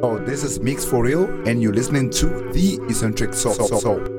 Oh, this is Mix for Real, and you're listening to the Eccentric Soul.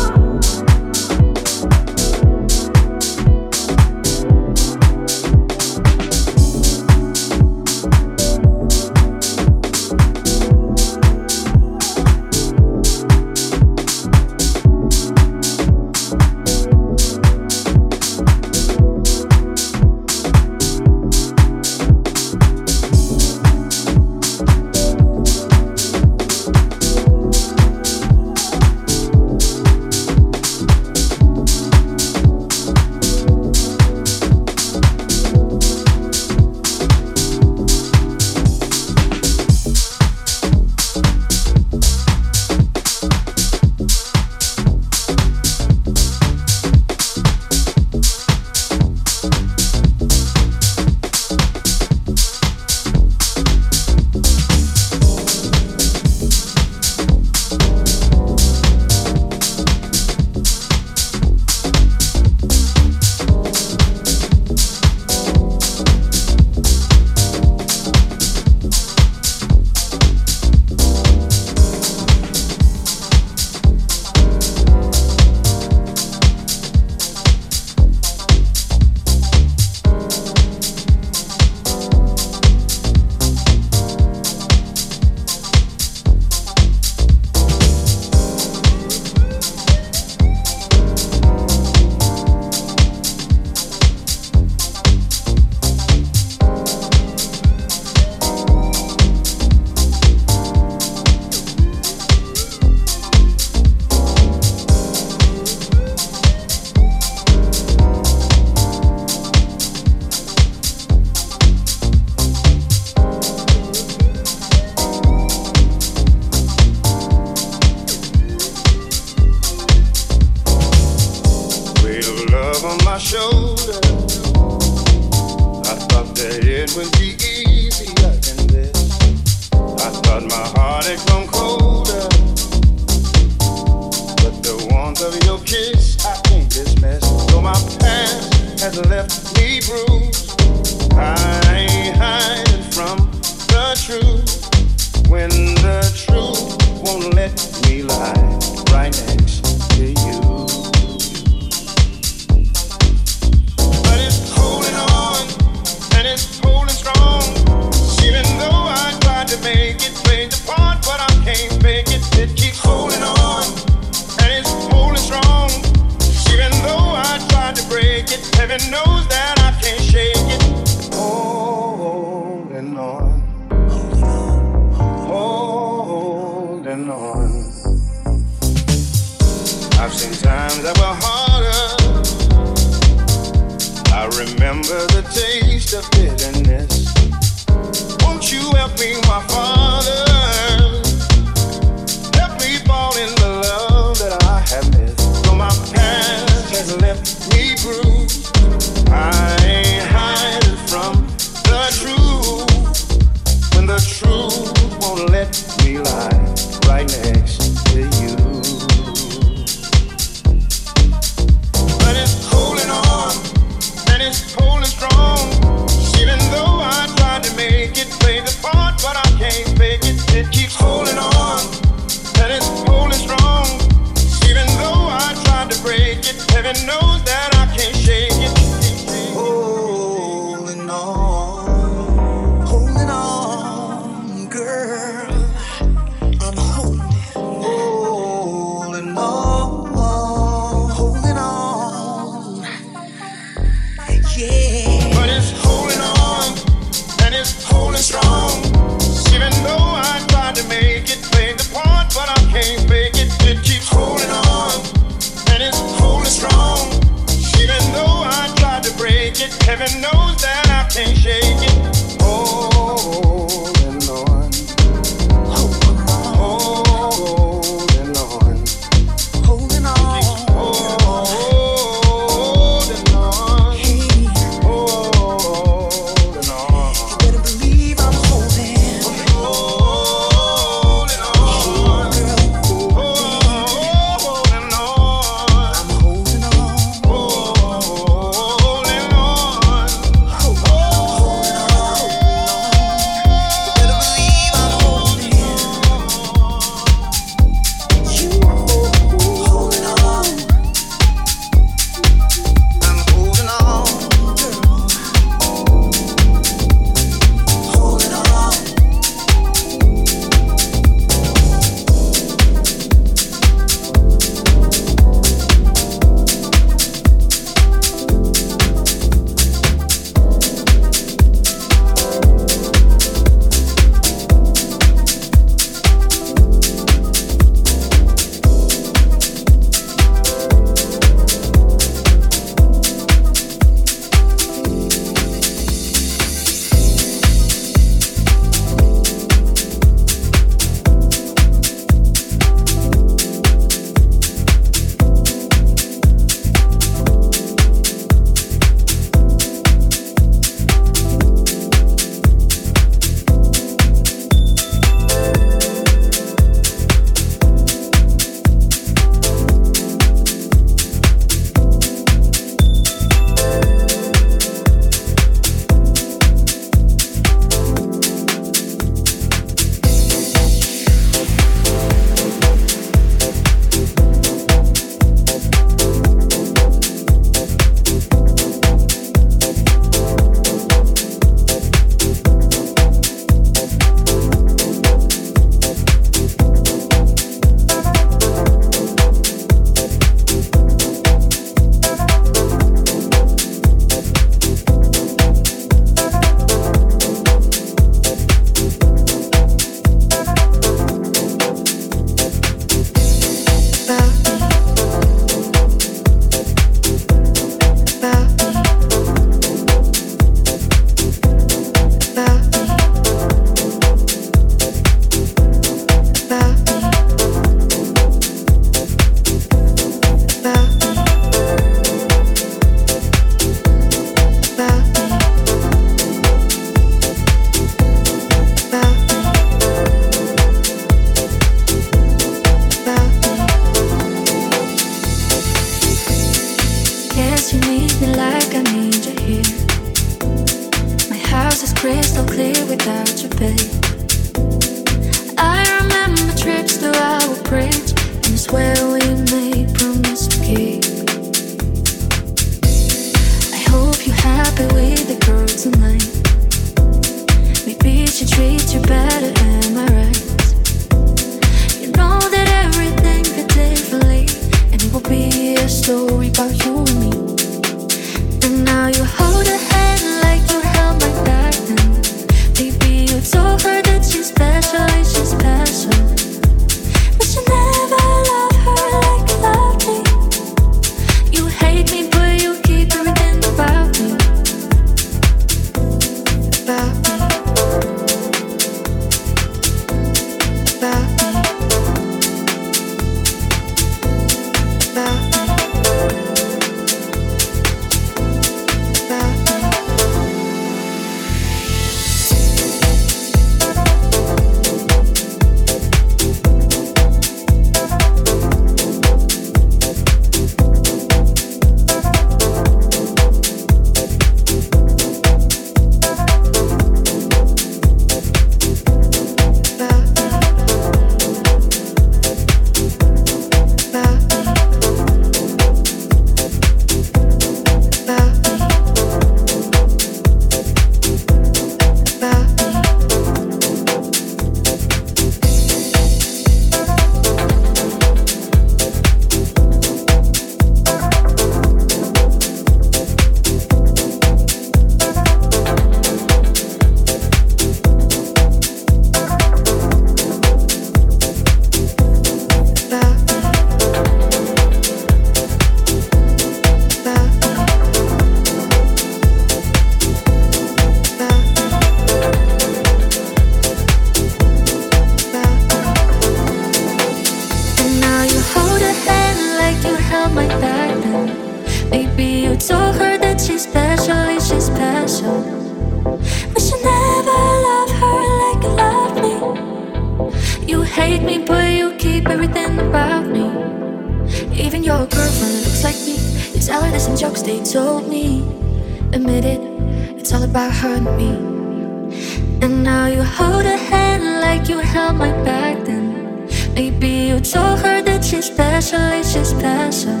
told her that she's special, and she's special.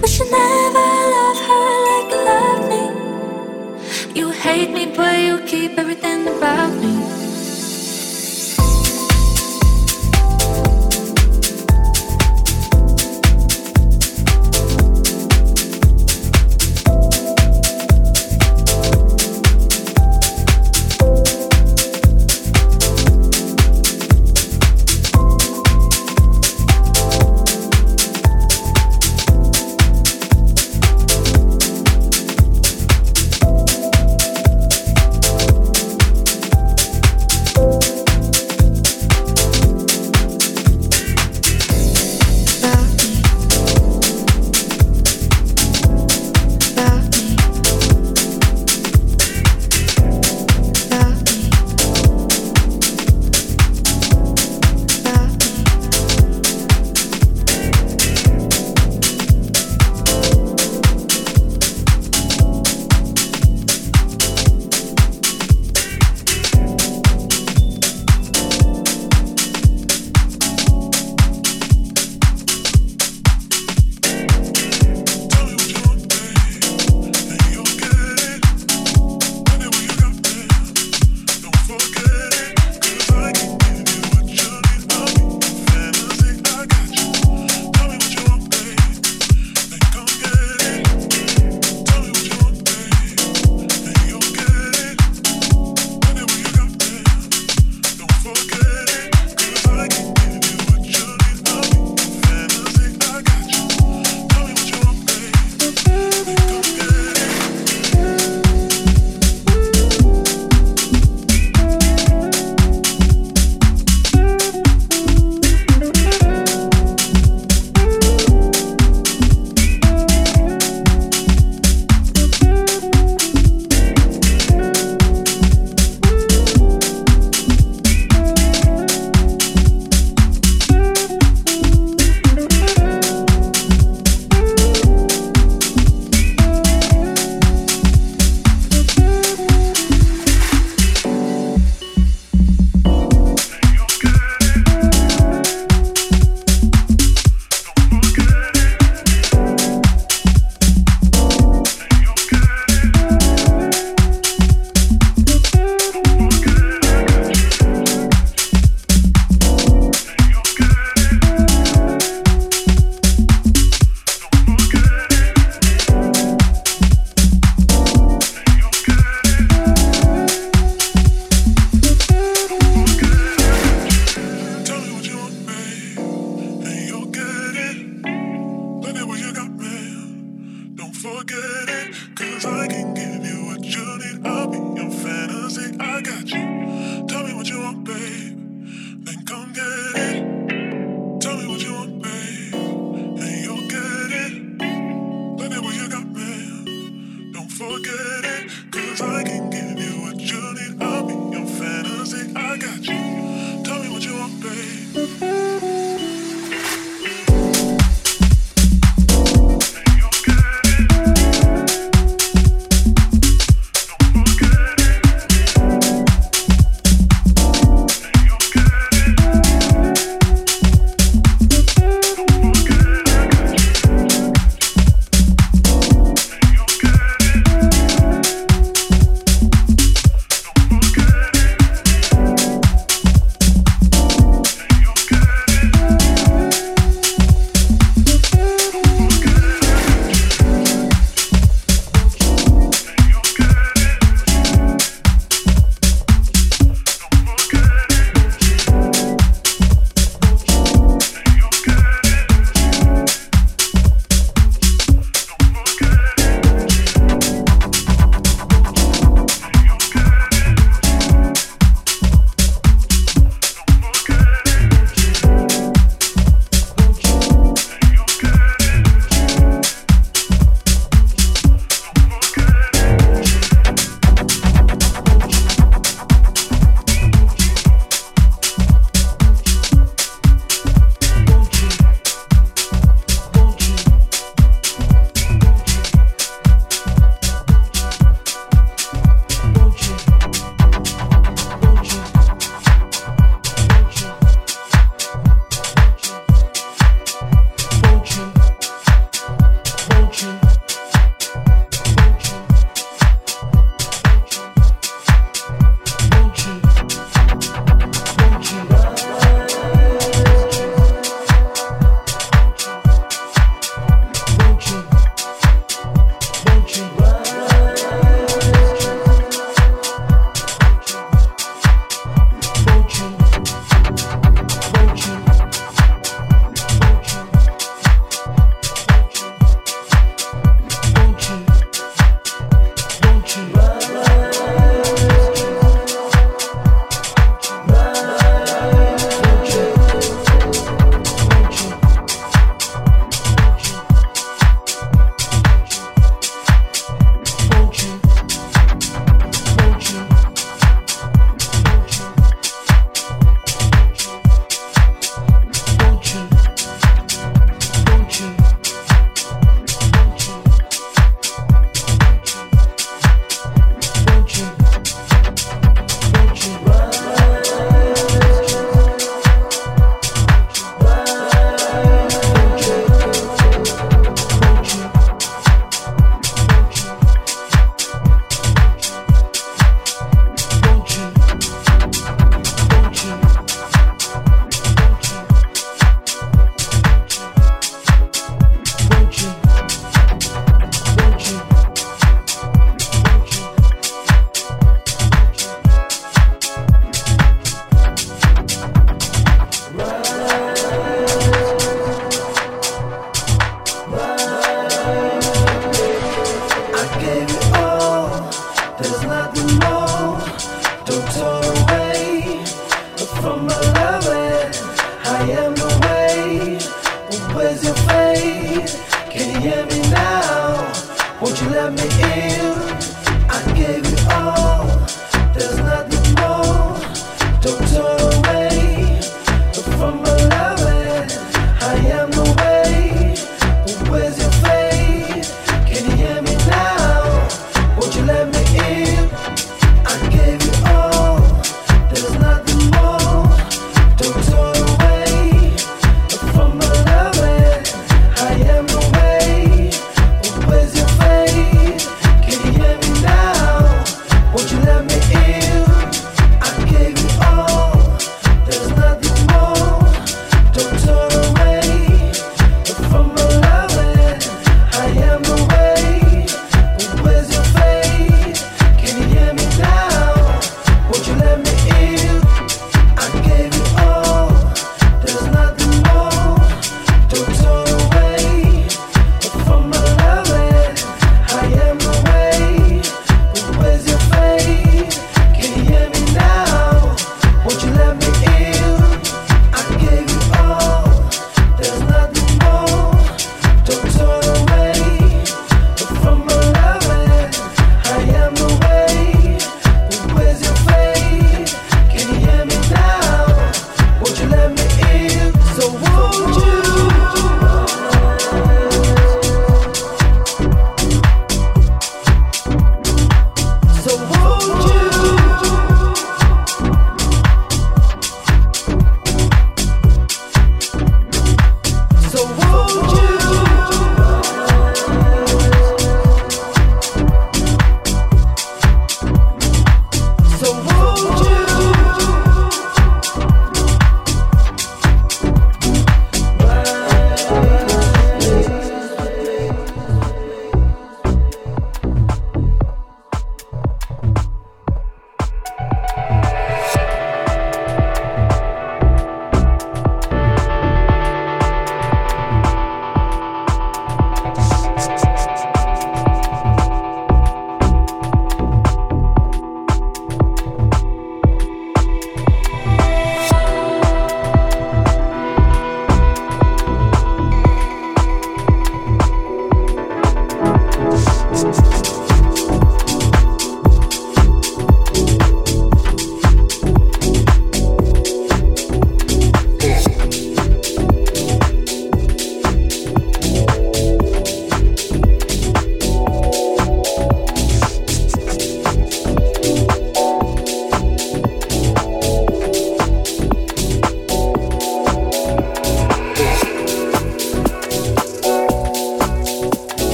But she never love her like you love me. You hate me, but you keep everything about me.